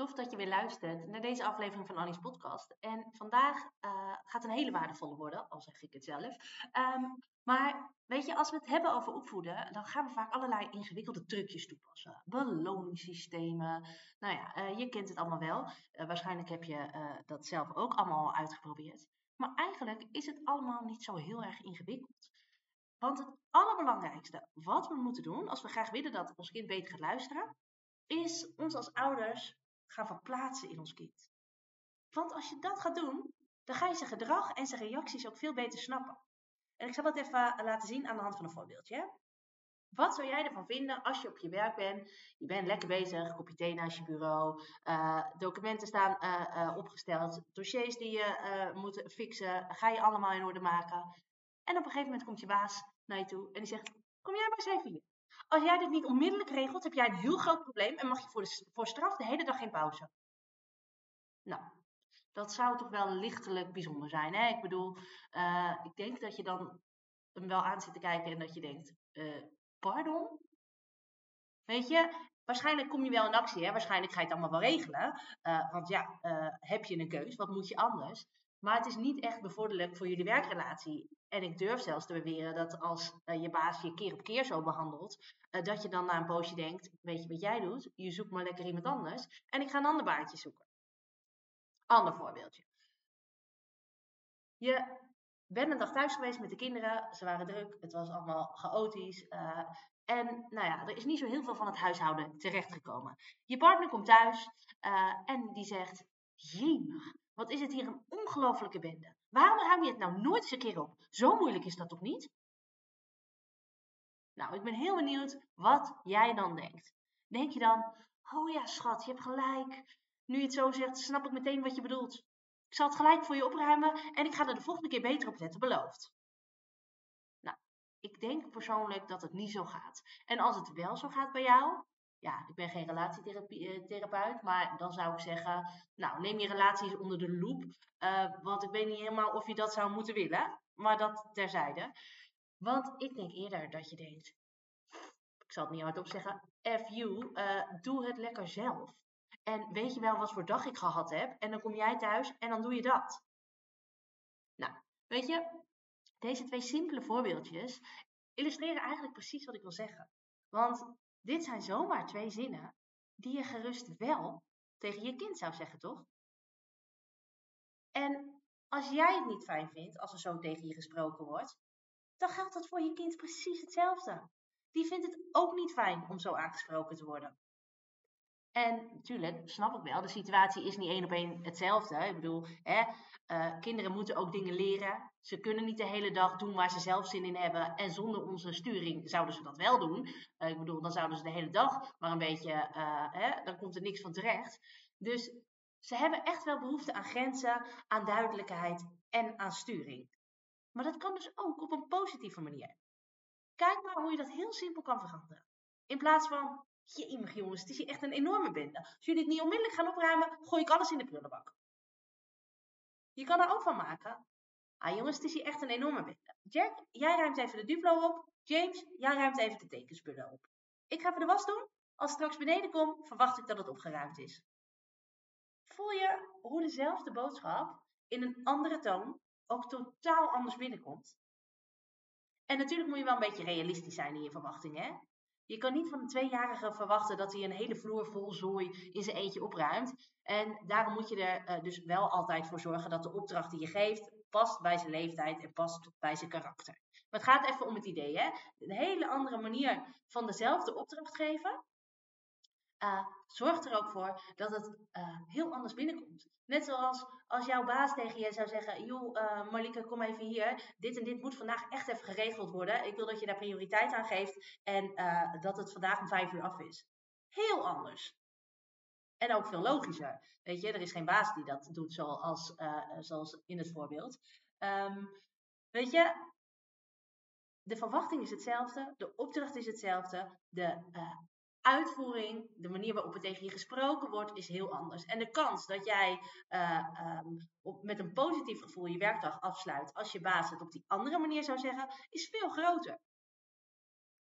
Tof dat je weer luistert naar deze aflevering van Annie's podcast. En vandaag uh, gaat een hele waardevolle worden, al zeg ik het zelf. Um, maar weet je, als we het hebben over opvoeden, dan gaan we vaak allerlei ingewikkelde trucjes toepassen. Beloningssystemen. Nou ja, uh, je kent het allemaal wel. Uh, waarschijnlijk heb je dat zelf ook allemaal uitgeprobeerd. Maar eigenlijk is het allemaal niet zo heel erg ingewikkeld. Want het allerbelangrijkste wat we moeten doen, als we graag willen dat ons kind beter gaat luisteren, is ons als ouders gaan verplaatsen in ons kind. Want als je dat gaat doen, dan ga je zijn gedrag en zijn reacties ook veel beter snappen. En ik zal dat even laten zien aan de hand van een voorbeeldje. Wat zou jij ervan vinden als je op je werk bent? Je bent lekker bezig, kopje thee naast je bureau, uh, documenten staan uh, opgesteld, dossiers die je moet fixen, ga je allemaal in orde maken. En op een gegeven moment komt je baas naar je toe en die zegt: Kom jij maar eens even hier. Als jij dit niet onmiddellijk regelt, heb jij een heel groot probleem en mag je voor, de, voor straf de hele dag geen pauze. Nou, dat zou toch wel lichtelijk bijzonder zijn. Hè? Ik bedoel, uh, ik denk dat je dan hem wel aan zit te kijken en dat je denkt, uh, pardon? Weet je, waarschijnlijk kom je wel in actie. Hè? Waarschijnlijk ga je het allemaal wel regelen. Uh, want ja, heb je een keus? Wat moet je anders? Maar het is niet echt bevorderlijk voor jullie werkrelatie. En ik durf zelfs te beweren dat als uh, je baas je keer op keer zo behandelt, uh, dat je dan na een poosje denkt, weet je wat jij doet? Je zoekt maar lekker iemand anders en ik ga een ander baantje zoeken. Ander voorbeeldje. Je bent een dag thuis geweest met de kinderen, ze waren druk, het was allemaal chaotisch. Uh, en nou ja, er is niet zo heel veel van het huishouden terechtgekomen. Je partner komt thuis en die zegt, jemig, wat is het hier een ongelofelijke bende. Waarom ruim je het nou nooit eens een keer op? Zo moeilijk is dat toch niet? Nou, ik ben heel benieuwd wat jij dan denkt. Denk je dan, oh ja schat, je hebt gelijk. Nu je het zo zegt, snap ik meteen wat je bedoelt. Ik zal het gelijk voor je opruimen en ik ga er de volgende keer beter op letten, beloofd. Nou, ik denk persoonlijk dat het niet zo gaat. En als het wel zo gaat bij jou, ja, ik ben geen relatietherapeut, eh, maar dan zou ik zeggen, nou, neem je relaties onder de loep. Uh, want ik weet niet helemaal of je dat zou moeten willen, maar dat terzijde. Want ik denk eerder dat je denkt, ik zal het niet hardop zeggen, F you, uh, doe het lekker zelf. En weet je wel wat voor dag ik gehad heb? En dan kom jij thuis en dan doe je dat. Nou, weet je, deze twee simpele voorbeeldjes illustreren eigenlijk precies wat ik wil zeggen. Want dit zijn zomaar twee zinnen die je gerust wel tegen je kind zou zeggen, toch? En als jij het niet fijn vindt als er zo tegen je gesproken wordt, dan geldt dat voor je kind precies hetzelfde. Die vindt het ook niet fijn om zo aangesproken te worden. En natuurlijk, snap ik wel, de situatie is niet één op één hetzelfde. Ik bedoel, hè, uh, kinderen moeten ook dingen leren. Ze kunnen niet de hele dag doen waar ze zelf zin in hebben. En zonder onze sturing zouden ze dat wel doen. Uh, ik bedoel, dan zouden ze de hele dag maar een beetje, uh, hè, dan komt er niks van terecht. Dus ze hebben echt wel behoefte aan grenzen, aan duidelijkheid en aan sturing. Maar dat kan dus ook op een positieve manier. Kijk maar hoe je dat heel simpel kan veranderen. In plaats van, Jemig jongens, het is hier echt een enorme bende. Als jullie het niet onmiddellijk gaan opruimen, gooi ik alles in de prullenbak. Je kan er ook van maken. Ah jongens, het is hier echt een enorme bende. Jack, jij ruimt even de Duplo op. James, jij ruimt even de tekenspullen op. Ik ga even de was doen. Als ik straks beneden kom, verwacht ik dat het opgeruimd is. Voel je hoe dezelfde boodschap in een andere toon ook totaal anders binnenkomt? En natuurlijk moet je wel een beetje realistisch zijn in je verwachtingen. Je kan niet van een tweejarige verwachten dat hij een hele vloer vol zooi in zijn eentje opruimt. En daarom moet je er uh, dus wel altijd voor zorgen dat de opdracht die je geeft past bij zijn leeftijd en past bij zijn karakter. Maar het gaat even om het idee, hè? Een hele andere manier van dezelfde opdracht geven. Uh, zorgt er ook voor dat het uh, heel anders binnenkomt. Net zoals als jouw baas tegen je zou zeggen: Joh, uh, kom even hier. Dit en dit moet vandaag echt even geregeld worden. Ik wil dat je daar prioriteit aan geeft en dat het vandaag om vijf uur af is. Heel anders. En ook veel logischer. Weet je, er is geen baas die dat doet zoals, zoals in het voorbeeld. Um, weet je, de verwachting is hetzelfde, de opdracht is hetzelfde, de uitvoering, de manier waarop er tegen je gesproken wordt, is heel anders. En de kans dat jij um, op, met een positief gevoel je werkdag afsluit als je baas het op die andere manier zou zeggen, is veel groter.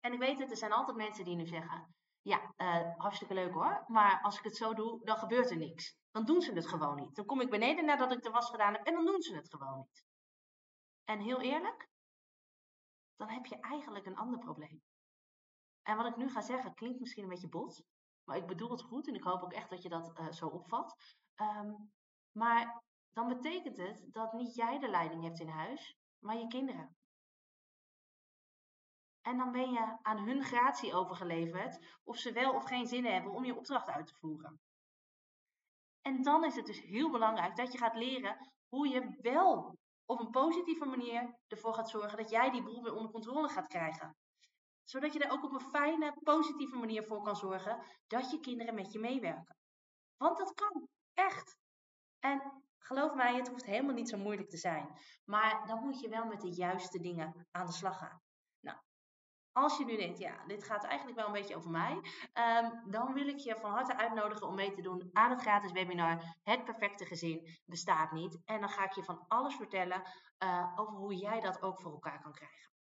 En ik weet het, er zijn altijd mensen die nu zeggen: Ja, uh, hartstikke leuk hoor, maar als ik het zo doe, dan gebeurt er niks. Dan doen ze het gewoon niet. Dan kom ik beneden nadat ik de was gedaan heb en dan doen ze het gewoon niet. En heel eerlijk, dan heb je eigenlijk een ander probleem. En wat ik nu ga zeggen klinkt misschien een beetje bot, maar ik bedoel het goed en ik hoop ook echt dat je dat uh, zo opvat. Um, maar dan betekent het dat niet jij de leiding hebt in huis, maar je kinderen. En dan ben je aan hun gratie overgeleverd of ze wel of geen zin hebben om je opdracht uit te voeren. En dan is het dus heel belangrijk dat je gaat leren hoe je wel op een positieve manier ervoor gaat zorgen dat jij die boel weer onder controle gaat krijgen. Zodat je er ook op een fijne, positieve manier voor kan zorgen dat je kinderen met je meewerken. Want dat kan, echt. En geloof mij, het hoeft helemaal niet zo moeilijk te zijn. Maar dan moet je wel met de juiste dingen aan de slag gaan. Als je nu denkt, ja, dit gaat eigenlijk wel een beetje over mij, um, dan wil ik je van harte uitnodigen om mee te doen aan het gratis webinar Het Perfecte Gezin Bestaat Niet. En dan ga ik je van alles vertellen uh, over hoe jij dat ook voor elkaar kan krijgen.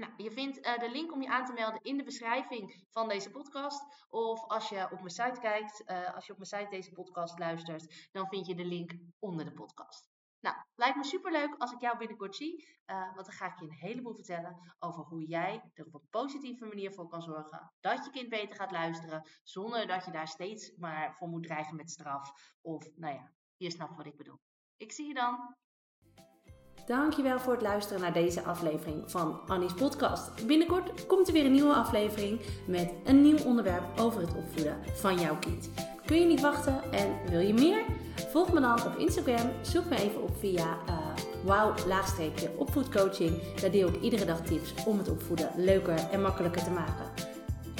Nou, je vindt uh, de link om je aan te melden in de beschrijving van deze podcast. Of als je op mijn site kijkt, uh, als je op mijn site deze podcast luistert, dan vind je de link onder de podcast. Nou, lijkt me superleuk als ik jou binnenkort zie, uh, want dan ga ik je een heleboel vertellen over hoe jij er op een positieve manier voor kan zorgen dat je kind beter gaat luisteren, zonder dat je daar steeds maar voor moet dreigen met straf. Of, nou ja, je snapt wat ik bedoel. Ik zie je dan. Dankjewel voor het luisteren naar deze aflevering van Annie's podcast. Binnenkort komt er weer een nieuwe aflevering met een nieuw onderwerp over het opvoeden van jouw kind. Kun je niet wachten en wil je meer? Volg me dan op Instagram. Zoek me even op via uh, wow-opvoedcoaching. Daar deel ik iedere dag tips om het opvoeden leuker en makkelijker te maken.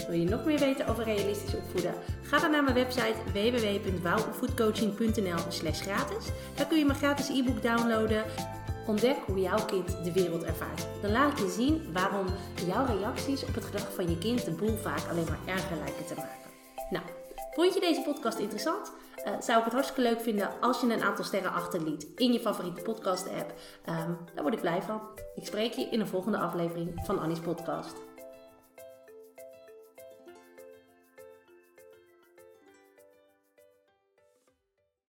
Wil je nog meer weten over realistisch opvoeden? Ga dan naar mijn website www.wowopvoedcoaching.nl slash gratis. Daar kun je mijn gratis e-book downloaden. Ontdek hoe jouw kind de wereld ervaart. Dan laat ik je zien waarom jouw reacties op het gedrag van je kind de boel vaak alleen maar erger lijken te maken. Nou, vond je deze podcast interessant? uh, zou ik het hartstikke leuk vinden als je een aantal sterren achterliet in je favoriete podcast app. Um, daar word ik blij van. Ik spreek je in een volgende aflevering van Annie's podcast.